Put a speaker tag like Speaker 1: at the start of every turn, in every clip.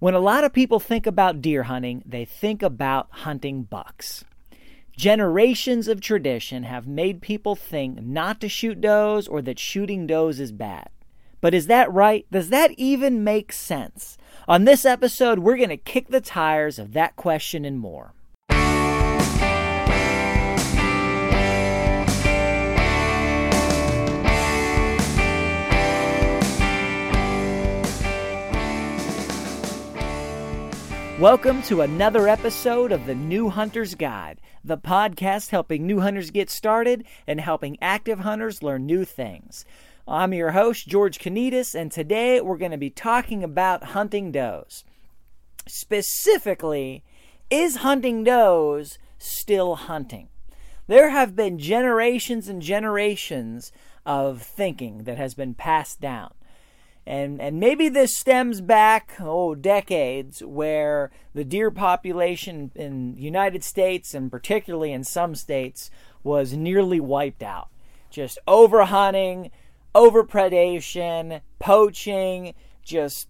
Speaker 1: When a lot of people think about deer hunting, they think about hunting bucks. Generations of tradition have made people think not to shoot does or that shooting does is bad. But is that right? Does that even make sense? On this episode, we're going to kick the tires of that question and more. Welcome to another episode of the New Hunter's Guide, the podcast helping new hunters get started and helping active hunters learn new things. I'm your host, George Konetes, and today we're going to be talking about hunting does. Specifically, is hunting does still hunting? There have been generations and generations of thinking that has been passed down and and maybe this stems back oh decades where the deer population in the United States and particularly in some states was nearly wiped out. Just overhunting overpredation poaching just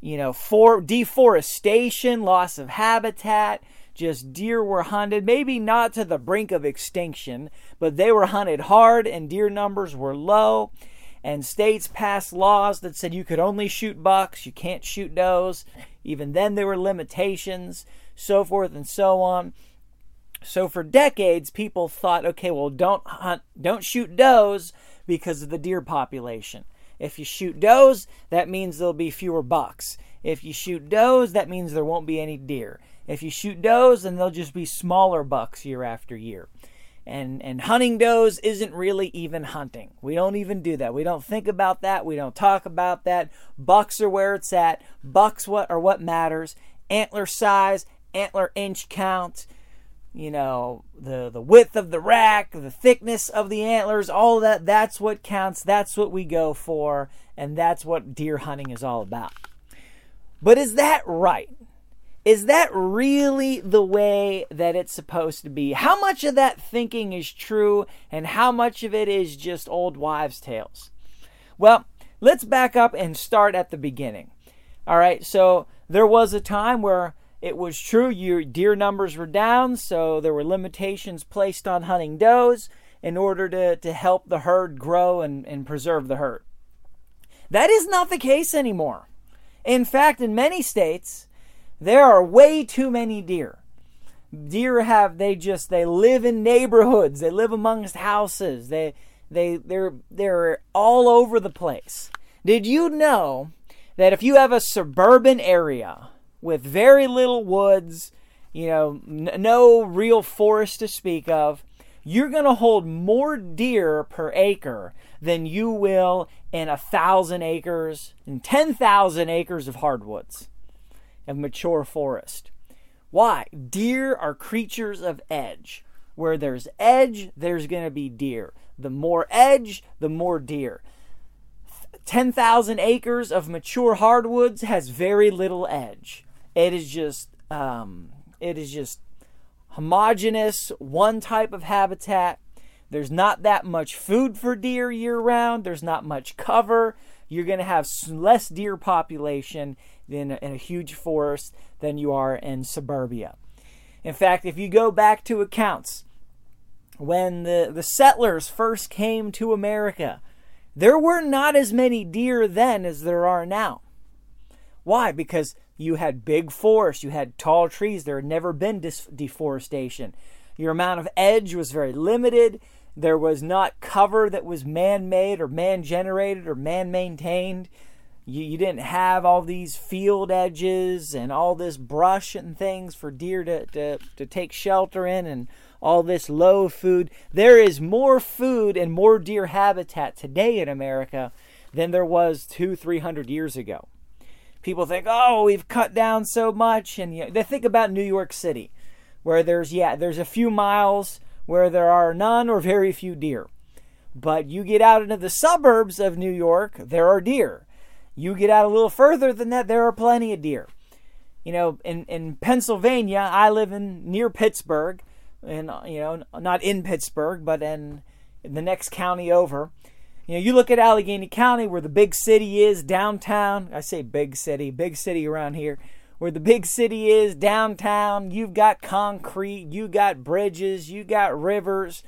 Speaker 1: you know for deforestation loss of habitat. Just deer were hunted maybe not to the brink of extinction but they were hunted hard and deer numbers were low and states passed laws that said you could only shoot bucks, you can't shoot does. Even then, there were limitations, so forth and so on. So for decades, people thought, okay, well, don't hunt, don't shoot does because of the deer population. If you shoot does, that means there'll be fewer bucks. If you shoot does, that means there won't be any deer. If you shoot does, then there'll just be smaller bucks year after year and and hunting does isn't really even hunting. We don't even do that. We don't think about that. We don't talk about that. Bucks are where it's at. Bucks what are what matters. Antler size, antler inch count, you know, the the width of the rack, the thickness of the antlers, all that that's what counts. That's what we go for and that's what deer hunting is all about. But is that right? Is that really the way that it's supposed to be? How much of that thinking is true and how much of it is just old wives' tales? Well, let's back up and start at the beginning. All right, so there was a time where it was true your deer numbers were down, so there were limitations placed on hunting does in order to, to help the herd grow and, and preserve the herd. That is not the case anymore. In fact, in many states, there are way too many deer. Deer have they just they live in neighborhoods. They live amongst houses. They they they're they're all over the place. Did you know that if you have a suburban area with very little woods, you know, n- no real forest to speak of, you're going to hold more deer per acre than you will in a thousand acres and 10,000 acres of hardwoods of mature forest. Why? Deer are creatures of edge. Where there's edge, there's going to be deer. The more edge, the more deer. 10,000 acres of mature hardwoods has very little edge. It is just, um, it is just homogeneous, one type of habitat. There's not that much food for deer year round. There's not much cover. You're going to have less deer population a, in a huge forest than you are in suburbia. In fact, if you go back to accounts, when the, the settlers first came to America, there were not as many deer then as there are now. Why? Because You had big forests, you had tall trees. There had never been deforestation. Your amount of edge was very limited. There was not cover that was man made or man generated or man maintained. You, you didn't have all these field edges and all this brush and things for deer to, to, to take shelter in and all this low food. There is more food and more deer habitat today in America than there was two, three hundred years ago. People think, oh, we've cut down so much, and you know, they think about New York City, where there's yeah, there's a few miles where there are none or very few deer. But you get out into the suburbs of New York, there are deer. You get out a little further than that, there are plenty of deer. You know, in, in Pennsylvania, I live in near Pittsburgh, and you know, not in Pittsburgh, but in, in the next county over. You know, you look at Allegheny County, where the big city is, downtown. I say big city, big city around here where the big city is, downtown, you've got concrete, you got bridges, you got rivers,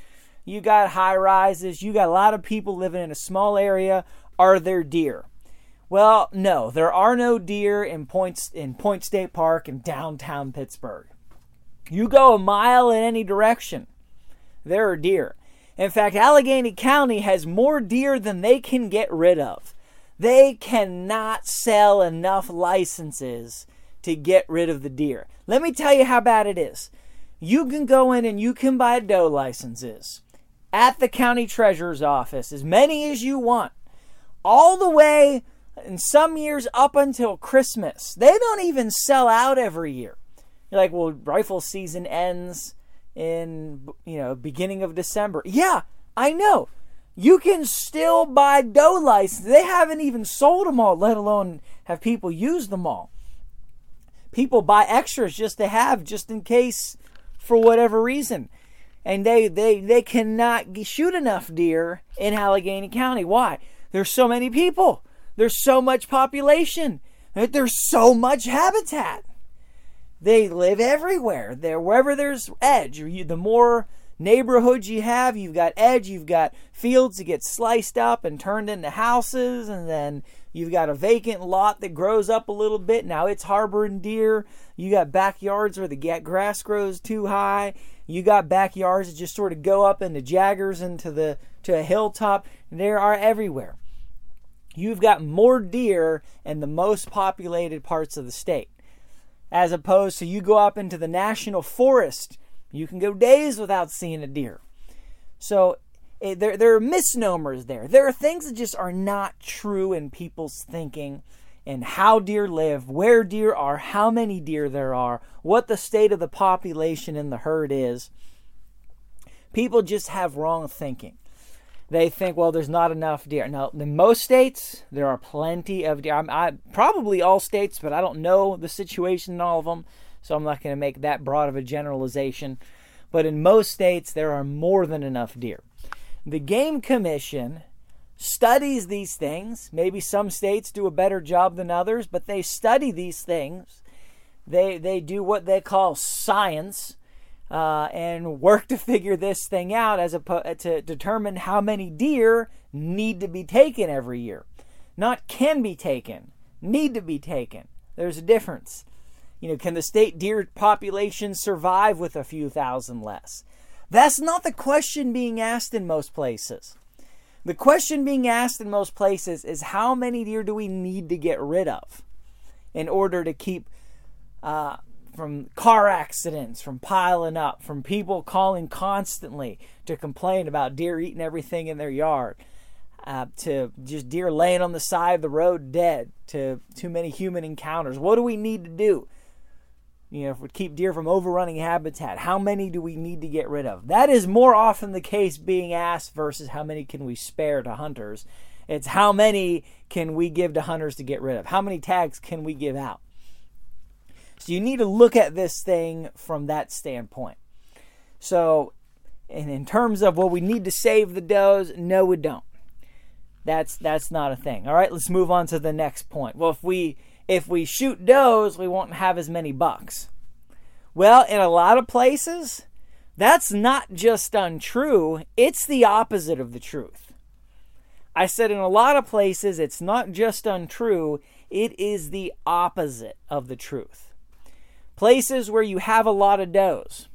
Speaker 1: you got high rises, you got a lot of people living in a small area. Are there deer? Well, no, there are no deer in Point, in Point State Park in downtown Pittsburgh. You go a mile in any direction, there are deer. In fact, Allegheny County has more deer than they can get rid of. They cannot sell enough licenses to get rid of the deer. Let me tell you how bad it is. You can go in and you can buy doe licenses at the county treasurer's office, as many as you want, all the way in some years up until Christmas. They don't even sell out every year. You're like, well, rifle season ends in you know beginning of December. Yeah, I know. You can still buy doe licenses. They haven't even sold them all, let alone have people use them all people buy extras just to have, just in case, for whatever reason. And they, they, they cannot shoot enough deer in Allegheny County. Why? There's so many people. There's so much population. There's so much habitat. They live everywhere. There, wherever there's edge, you, the more neighborhoods you have, you've got edge, you've got fields that get sliced up and turned into houses, and then You've got a vacant lot that grows up a little bit. Now it's harboring deer. You got backyards where the grass grows too high. You got backyards that just sort of go up into jaggers into the to a hilltop. There are everywhere. You've got more deer in the most populated parts of the state. As opposed to you go up into the national forest, you can go days without seeing a deer. So Eh, there, there are misnomers there. There are things that just are not true in people's thinking and how deer live, where deer are, how many deer there are, what the state of the population in the herd is. People just have wrong thinking. They think, well, there's not enough deer. Now, in most states, there are plenty of deer. I, I, probably all states, but I don't know the situation in all of them, so I'm not going to make that broad of a generalization. But in most states, there are more than enough deer. The Game Commission studies these things. Maybe some states do a better job than others, but they study these things. They they do what they call science uh, and work to figure this thing out as a to determine how many deer need to be taken every year. Not can be taken, need to be taken. There's a difference. You know, can the state deer population survive with a few thousand less? That's not the question being asked in most places. The question being asked in most places is how many deer do we need to get rid of in order to keep uh, from car accidents, from piling up, from people calling constantly to complain about deer eating everything in their yard, uh, to just deer laying on the side of the road dead, to too many human encounters. What do we need to do? You know, if we keep deer from overrunning habitat, how many do we need to get rid of? That is more often the case being asked versus how many can we spare to hunters. It's how many can we give to hunters to get rid of? How many tags can we give out? So you need to look at this thing from that standpoint. So, and in terms of well, we need to save the does, no, we don't. That's that's not a thing. All right, let's move on to the next point. Well, if we if we shoot does, we won't have as many bucks. Well, in a lot of places, that's not just untrue, it's the opposite of the truth. I said in a lot of places, it's not just untrue, It is the opposite of the truth. Places where you have a lot of does.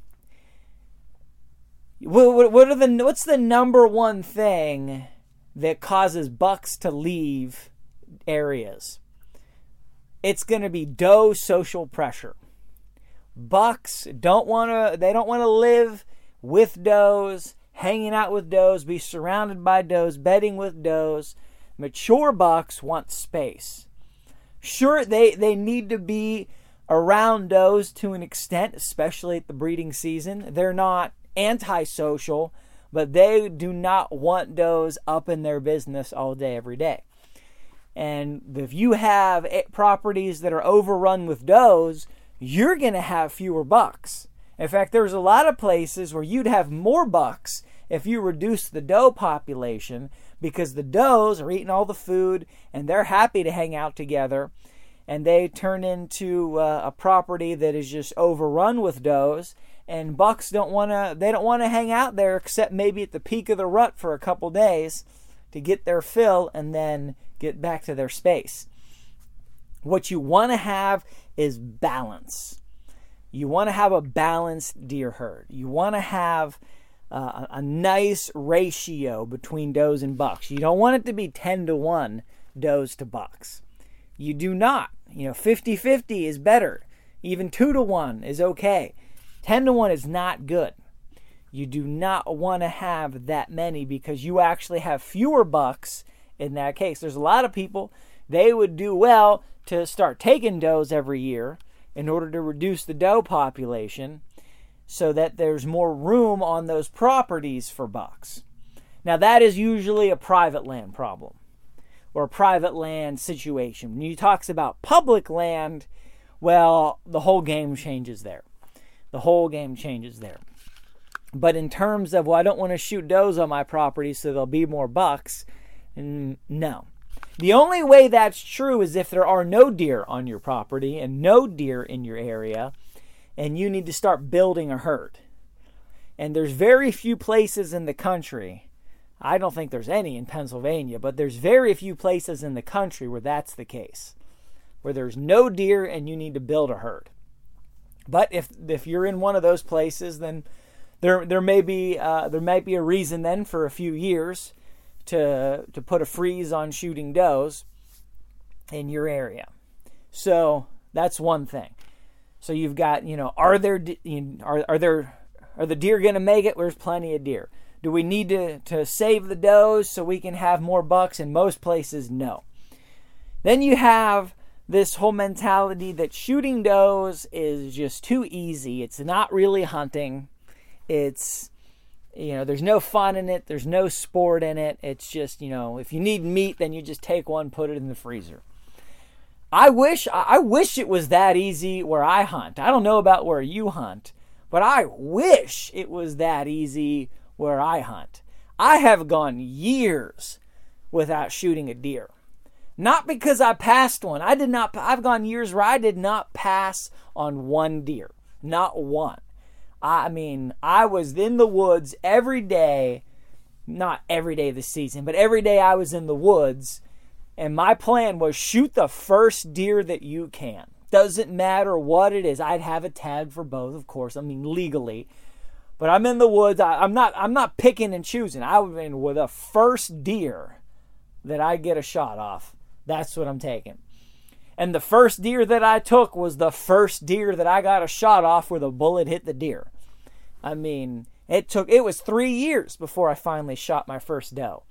Speaker 1: What, are the what's the number one thing that causes bucks to leave areas? It's going to be doe social pressure. Bucks don't want to they don't want to live with does, hanging out with does, be surrounded by does, bedding with does. Mature bucks want space. Sure, they, they need to be around does to an extent, especially at the breeding season. They're not antisocial, but they do not want does up in their business all day, every day. And if you have properties that are overrun with does, you're going to have fewer bucks. In fact, there's a lot of places where you'd have more bucks if you reduce the doe population because the does are eating all the food and they're happy to hang out together and they turn into uh, a property that is just overrun with does and bucks don't want to they don't want to hang out there except maybe at the peak of the rut for a couple days to get their fill and then get back to their space what you want to have is balance you want to have a balanced deer herd you want to have uh, a nice ratio between does and bucks. You don't want it to be 10 to 1 does to bucks. You do not. You know, 50 50 is better. Even 2 to 1 is okay. 10 to 1 is not good. You do not want to have that many because you actually have fewer bucks in that case. There's a lot of people, they would do well to start taking does every year in order to reduce the doe population so that there's more room on those properties for bucks. Now, that is usually a private land problem or a private land situation. When he talks about public land, well, the whole game changes there. The whole game changes there. But in terms of, well, I don't want to shoot does on my property so there'll be more bucks, no. The only way that's true is if there are no deer on your property and no deer in your area and you need to start building a herd. And there's very few places in the country, I don't think there's any in Pennsylvania, but there's very few places in the country where that's the case, where there's no deer and you need to build a herd. But if if you're in one of those places, then there there may be uh, there might be a reason then for a few years to to put a freeze on shooting does in your area. So that's one thing. So you've got, you know, are there are are there are the deer going to make it? There's plenty of deer. Do we need to to save the does so we can have more bucks? In most places, no. Then you have this whole mentality that shooting does is just too easy. It's not really hunting. It's you know, there's no fun in it. There's no sport in it. It's just, you know, if you need meat, then you just take one, put it in the freezer. I wish I wish it was that easy where I hunt. I don't know about where you hunt, but I wish it was that easy where I hunt. I have gone years without shooting a deer. Not because I passed one. I did not I've gone years where I did not pass on one deer. Not one. I mean, I was in the woods every day, not every day of the season, but every day I was in the woods and my plan was shoot the first deer that you can. Doesn't matter what it is. I'd have a tag for both, of course. I mean legally. But I'm in the woods. I, am not I'm not picking and choosing. I would in with the first deer that I get a shot off. That's what I'm taking. And the first deer that I took was the first deer that I got a shot off where the bullet hit the deer. I mean, it took it was 3 years before I finally shot my first doe.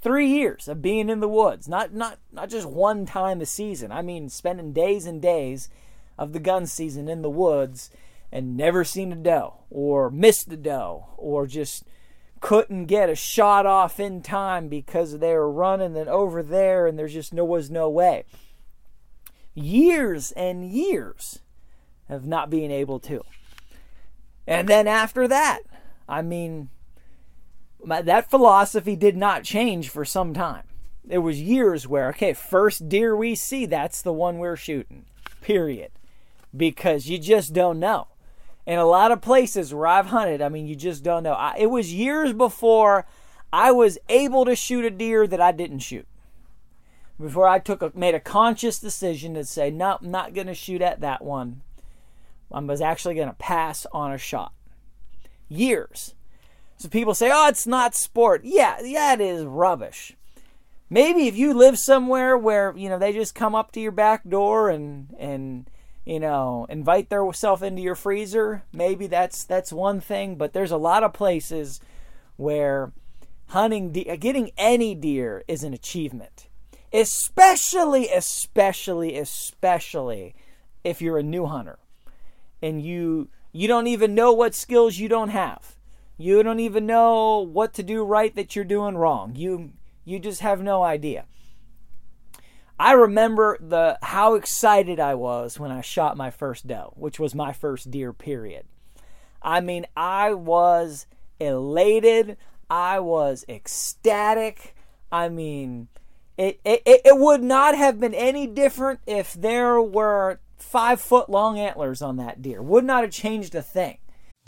Speaker 1: Three years of being in the woods, not not not just one time a season. I mean, spending days and days of the gun season in the woods and never seen a doe or missed a doe or just couldn't get a shot off in time because they were running and over there and there's just no was no way. Years and years of not being able to. And then after that, I mean, that philosophy did not change for some time. There was years where, okay, first deer we see, that's the one we're shooting. Period. Because you just don't know. In a lot of places where I've hunted, I mean, you just don't know. I, it was years before I was able to shoot a deer that I didn't shoot. Before I took a, made a conscious decision to say, no, I'm not going to shoot at that one. I was actually going to pass on a shot. Years. So people say, oh, it's not sport. Yeah, yeah, it is rubbish. Maybe if you live somewhere where, you know, they just come up to your back door and, and, you know, invite themselves into your freezer, maybe that's, that's one thing. But there's a lot of places where hunting, de- getting any deer is an achievement especially, especially, especially if you're a new hunter and you you don't even know what skills you don't have. You don't even know what to do right that you're doing wrong. You you just have no idea. I remember the how excited I was when I shot my first doe, which was my first deer period. I mean, I was elated, I was ecstatic. I mean, it, it, it would not have been any different if there were five foot long antlers on that deer. Would not have changed a thing.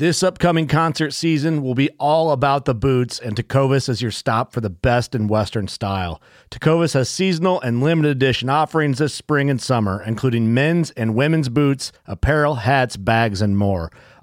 Speaker 2: This upcoming concert season will be all about the boots, and Tecovas is your stop for the best in Western style. Tecovas has seasonal and limited edition offerings this spring and summer, including men's and women's boots, apparel, hats, bags, and more.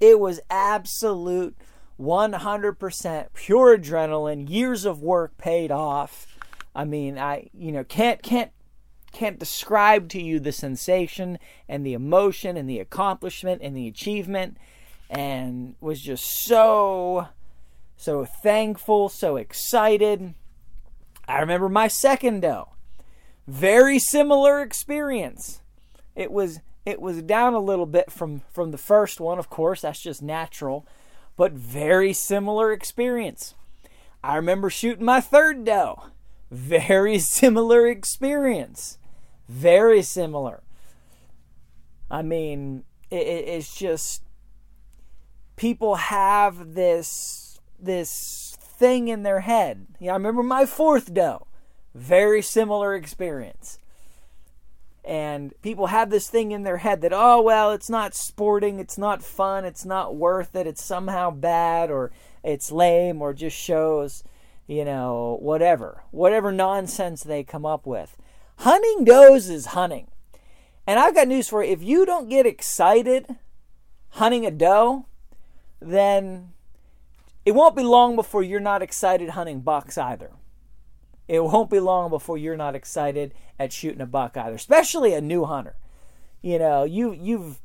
Speaker 1: it was absolute 100% pure adrenaline. Years of work paid off. I mean, I you know can't can't can't describe to you the sensation and the emotion and the accomplishment and the achievement and was just so so thankful, so excited. I remember my second doe. Very similar experience. It was it was down a little bit from from the first one, of course, that's just natural, but very similar experience. I remember shooting my third doe. Very similar experience. Very similar. I mean, it, it's just people have this this thing in their head. Yeah, I remember my fourth doe. Very similar experience and people have this thing in their head that oh well it's not sporting it's not fun it's not worth it it's somehow bad or it's lame or just shows you know whatever whatever nonsense they come up with. Hunting does is hunting. And i've got news for you. If you don't get excited hunting a doe then it won't be long before you're not excited hunting bucks either it won't be long before you're not excited at shooting a buck either, especially a new hunter. You know, you you've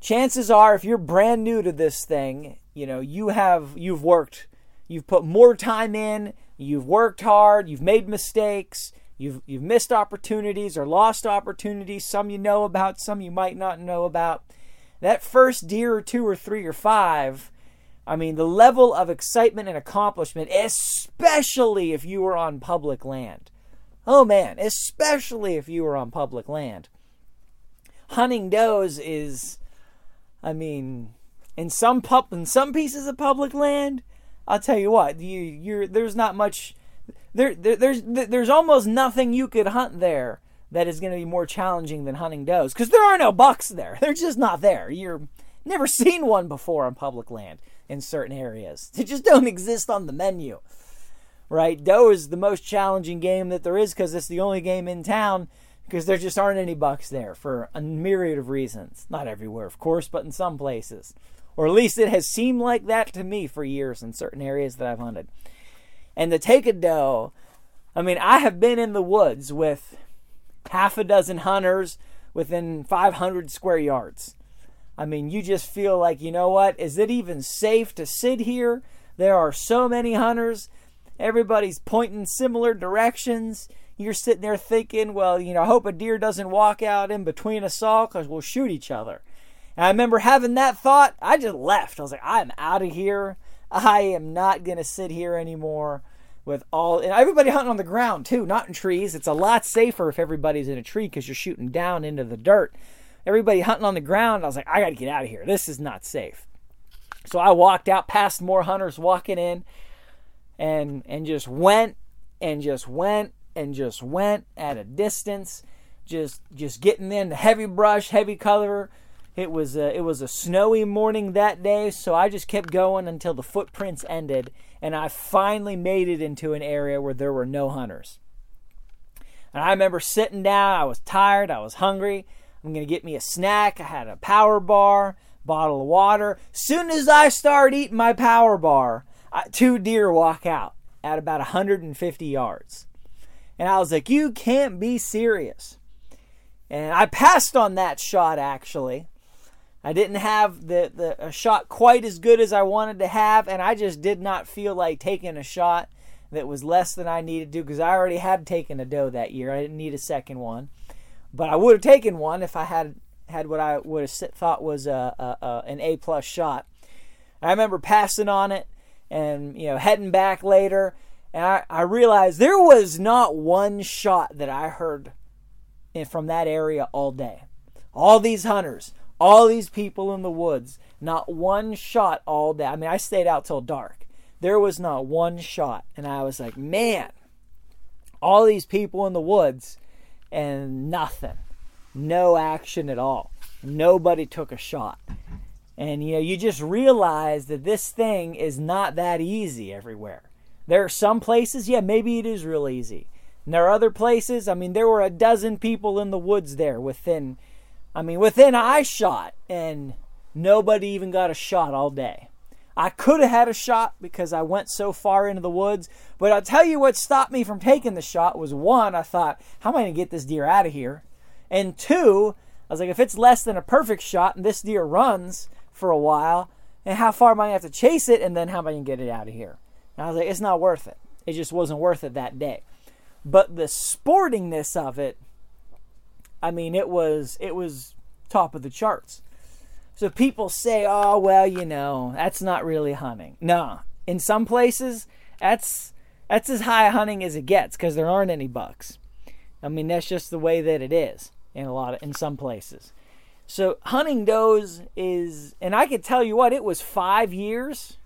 Speaker 1: chances are if you're brand new to this thing, you know, you have you've worked you've put more time in, you've worked hard, you've made mistakes, you've you've missed opportunities or lost opportunities, some you know about, some you might not know about. That first deer or two or three or five I mean, the level of excitement and accomplishment, especially if you were on public land. Oh man, especially if you were on public land. Hunting does is, I mean, in some pub, in some pieces of public land, I'll tell you what, you you're there's not much, there, there there's there's almost nothing you could hunt there that is going to be more challenging than hunting does because there are no bucks there. They're just not there. You're never seen one before on public land in certain areas. They just don't exist on the menu. Right? Doe is the most challenging game that there is because it's the only game in town because there just aren't any bucks there for a myriad of reasons. Not everywhere, of course, but in some places. Or at least it has seemed like that to me for years in certain areas that I've hunted. And to take a doe, I mean, I have been in the woods with half a dozen hunters within 500 square yards. I mean, you just feel like, you know what? Is it even safe to sit here? There are so many hunters. Everybody's pointing similar directions. You're sitting there thinking, well, you know, I hope a deer doesn't walk out in between us all because we'll shoot each other. And I remember having that thought. I just left. I was like, I'm out of here. I am not going to sit here anymore with all and everybody hunting on the ground too, not in trees. It's a lot safer if everybody's in a tree because you're shooting down into the dirt. Everybody hunting on the ground, I was like, I got to get out of here. This is not safe. So I walked out past more hunters walking in and and just went and just went and just went at a distance just just getting in the heavy brush heavy cover it was a, it was a snowy morning that day so i just kept going until the footprints ended and i finally made it into an area where there were no hunters and i remember sitting down i was tired i was hungry i'm going to get me a snack i had a power bar bottle of water soon as i start eating my power bar two deer walk out at about 150 yards. And I was like, you can't be serious. And I passed on that shot actually. I didn't have the, the a shot quite as good as I wanted to have, and I just did not feel like taking a shot that was less than I needed to because I already had taken a doe that year. I didn't need a second one, but I would have taken one if I had had what I would have thought was a, a, a an A plus shot. I remember passing on it and you know heading back later and I, I realized there was not one shot that I heard from that area all day. All these hunters, all these people in the woods, not one shot all day. I mean, I stayed out till dark. There was not one shot. And I was like, man, all these people in the woods and nothing. No action at all. Nobody took a shot. And you know, you just realize that this thing is not that easy everywhere. There are some places, yeah, maybe it is real easy. And there are other places, I mean, there were a dozen people in the woods there within, I mean, within eye shot, and nobody even got a shot all day. I could have had a shot because I went so far into the woods, but I'll tell you what stopped me from taking the shot was one, I thought, how am I going to get this deer out of here? And two, I was like, if it's less than a perfect shot and this deer runs, for a while. And how far am I going to have to chase it? And then how am I going to get it out of here? And I was like, it's not worth it. It just wasn't worth it that day. But the sportingness of it, I mean, it was it was top of the charts. So people say, "Oh, well, you know, that's not really hunting." No, in some places, that's that's as high hunting as it gets because there aren't any bucks. I mean, that's just the way that it is in a lot of in some places. So hunting does is, and I can tell you what, it was five years,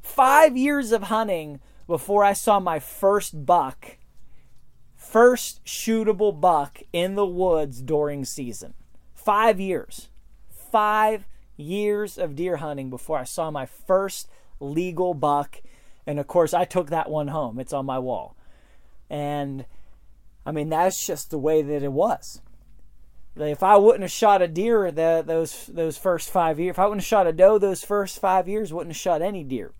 Speaker 1: five years of hunting before I saw my first buck, first shootable buck in the woods during season. Five years, five years of deer hunting before I saw my first legal buck, and of course I took that one home. It's on my wall, and I mean that's just the way that it was if I wouldn't have shot a deer the, those those first five years, if I wouldn't have shot a doe those first five years, wouldn't have shot any deer.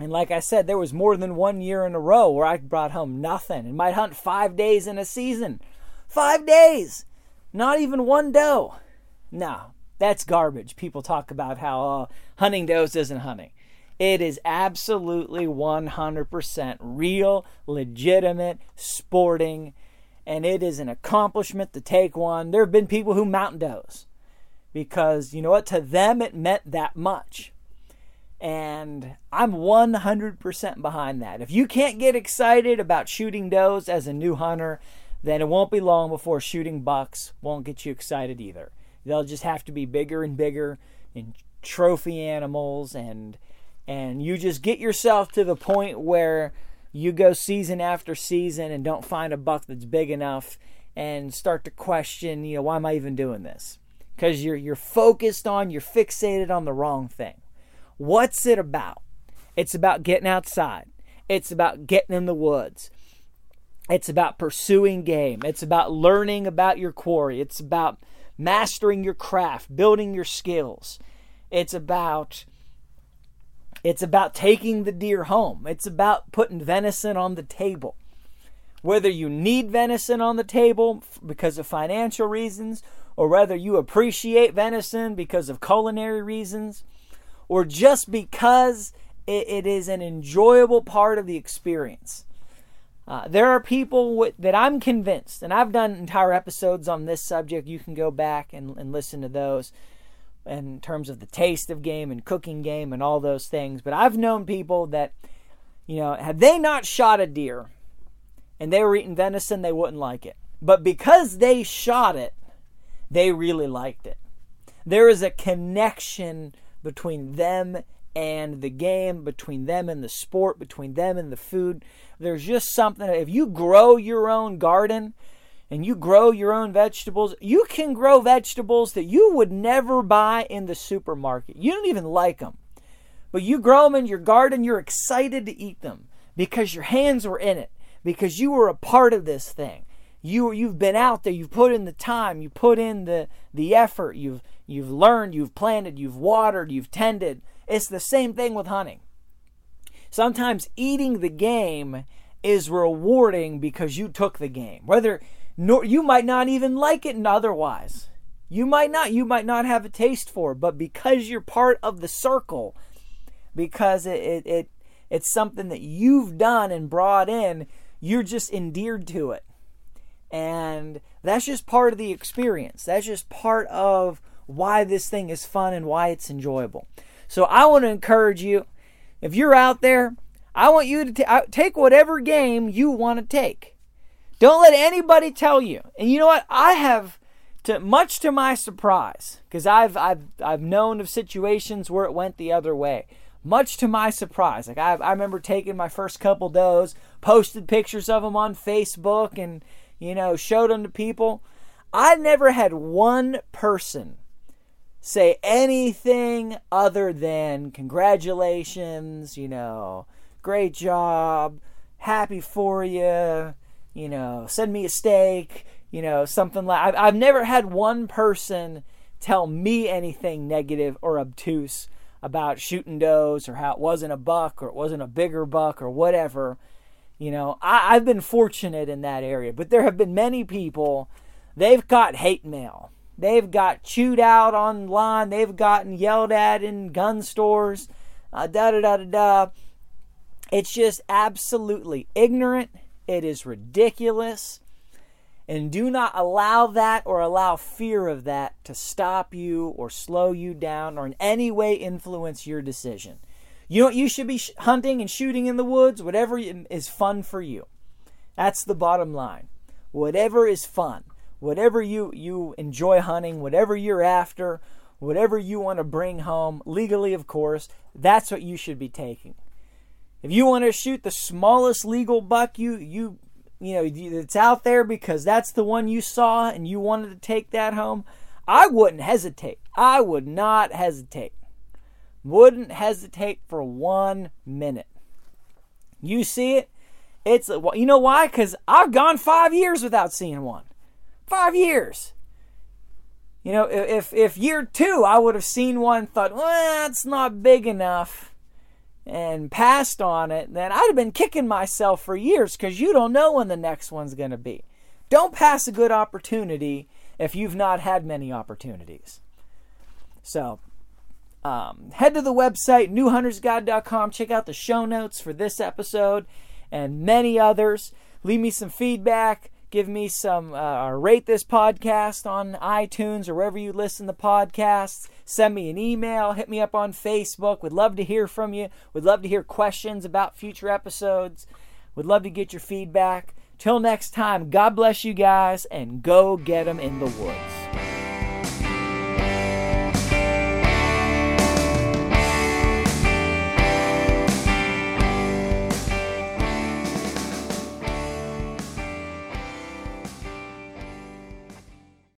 Speaker 1: And like I said, there was more than one year in a row where I brought home nothing and might hunt five days in a season. Five days, not even one doe. No, that's garbage. People talk about how uh, hunting does isn't hunting. It is absolutely 100% real, legitimate, sporting and it is an accomplishment to take one. There have been people who mountain does because you know what? To them, it meant that much. And I'm 100% behind that. If you can't get excited about shooting does as a new hunter, then it won't be long before shooting bucks won't get you excited either. They'll just have to be bigger and bigger and trophy animals and and you just get yourself to the point where you go season after season and don't find a buck that's big enough and start to question, you know, why am I even doing this? Because you're you're focused on, you're fixated on the wrong thing. What's it about? It's about getting outside. It's about getting in the woods. It's about pursuing game. It's about learning about your quarry. It's about mastering your craft, building your skills. It's about it's about taking the deer home. It's about putting venison on the table. Whether you need venison on the table because of financial reasons or whether you appreciate venison because of culinary reasons, or just because it, it is an enjoyable part of the experience. Uh, there are people w- that I'm convinced, and I've done entire episodes on this subject. You can go back and, and listen to those in terms of the taste of game and cooking game and all those things. But I've known people that, you know, had they not shot a deer and they were eating venison, they wouldn't like it. But because they shot it, they really liked it. There is a connection between them and the game, between them and the sport, between them and the food. There's just something. If you grow your own garden and you grow your own vegetables, you can grow vegetables that you would never buy in the supermarket. You don't even like them. But you grow them in your garden, you're excited to eat them because your hands were in it, because you were a part of this thing. You you've been out there, you've put in the time, you put in the the effort, you've you've learned, you've planted, you've watered, you've tended. It's the same thing with hunting. Sometimes eating the game is rewarding because you took the game. Whether nor you might not even like it otherwise. You might not you might not have a taste for it, but because you're part of the circle, because it, it, it it's something that you've done and brought in, you're just endeared to it. And that's just part of the experience. That's just part of why this thing is fun and why it's enjoyable. So I want to encourage you if you're out there, I want you to t- uh, take whatever game you want to take. Don't let anybody tell you. And you know what? I have to much to my surprise because I've I've I've known of situations where it went the other way. Much to my surprise, like I, I remember taking my first couple does, posted pictures of them on Facebook, and you know showed them to people. I never had one person say anything other than congratulations, you know, great job, happy for you, you know, send me a steak, you know, something like I've, I've never had one person tell me anything negative or obtuse about shooting does or how it wasn't a buck or it wasn't a bigger buck or whatever. You know, I, I've been fortunate in that area, but there have been many people, they've got hate mail They've got chewed out online. They've gotten yelled at in gun stores. Uh, da da da da da. It's just absolutely ignorant. It is ridiculous. And do not allow that or allow fear of that to stop you or slow you down or in any way influence your decision. You know you should be hunting and shooting in the woods, whatever is fun for you. That's the bottom line. Whatever is fun whatever you, you enjoy hunting, whatever you're after, whatever you want to bring home, legally, of course, that's what you should be taking. If you want to shoot the smallest legal buck you, you, you know, that's out there because that's the one you saw and you wanted to take that home, I wouldn't hesitate. I would not hesitate. Wouldn't hesitate for one minute. You see it? It's you know why? Because I've gone five years without seeing one. Five years. You know, if if year two I would have seen one, thought, well, that's not big enough, and passed on it, then I'd have been kicking myself for years because you don't know when the next one's going to be. Don't pass a good opportunity if you've not had many opportunities. So, um, head to the website, newhuntersguide.com. Check out the show notes for this episode and many others. Leave me some feedback give me some uh, rate this podcast on iTunes or wherever you listen to podcasts. Send me an email, hit me up on Facebook. Would love to hear from you. Would love to hear questions about future episodes. Would love to get your feedback. Till next time, God bless you guys and go get them in the woods.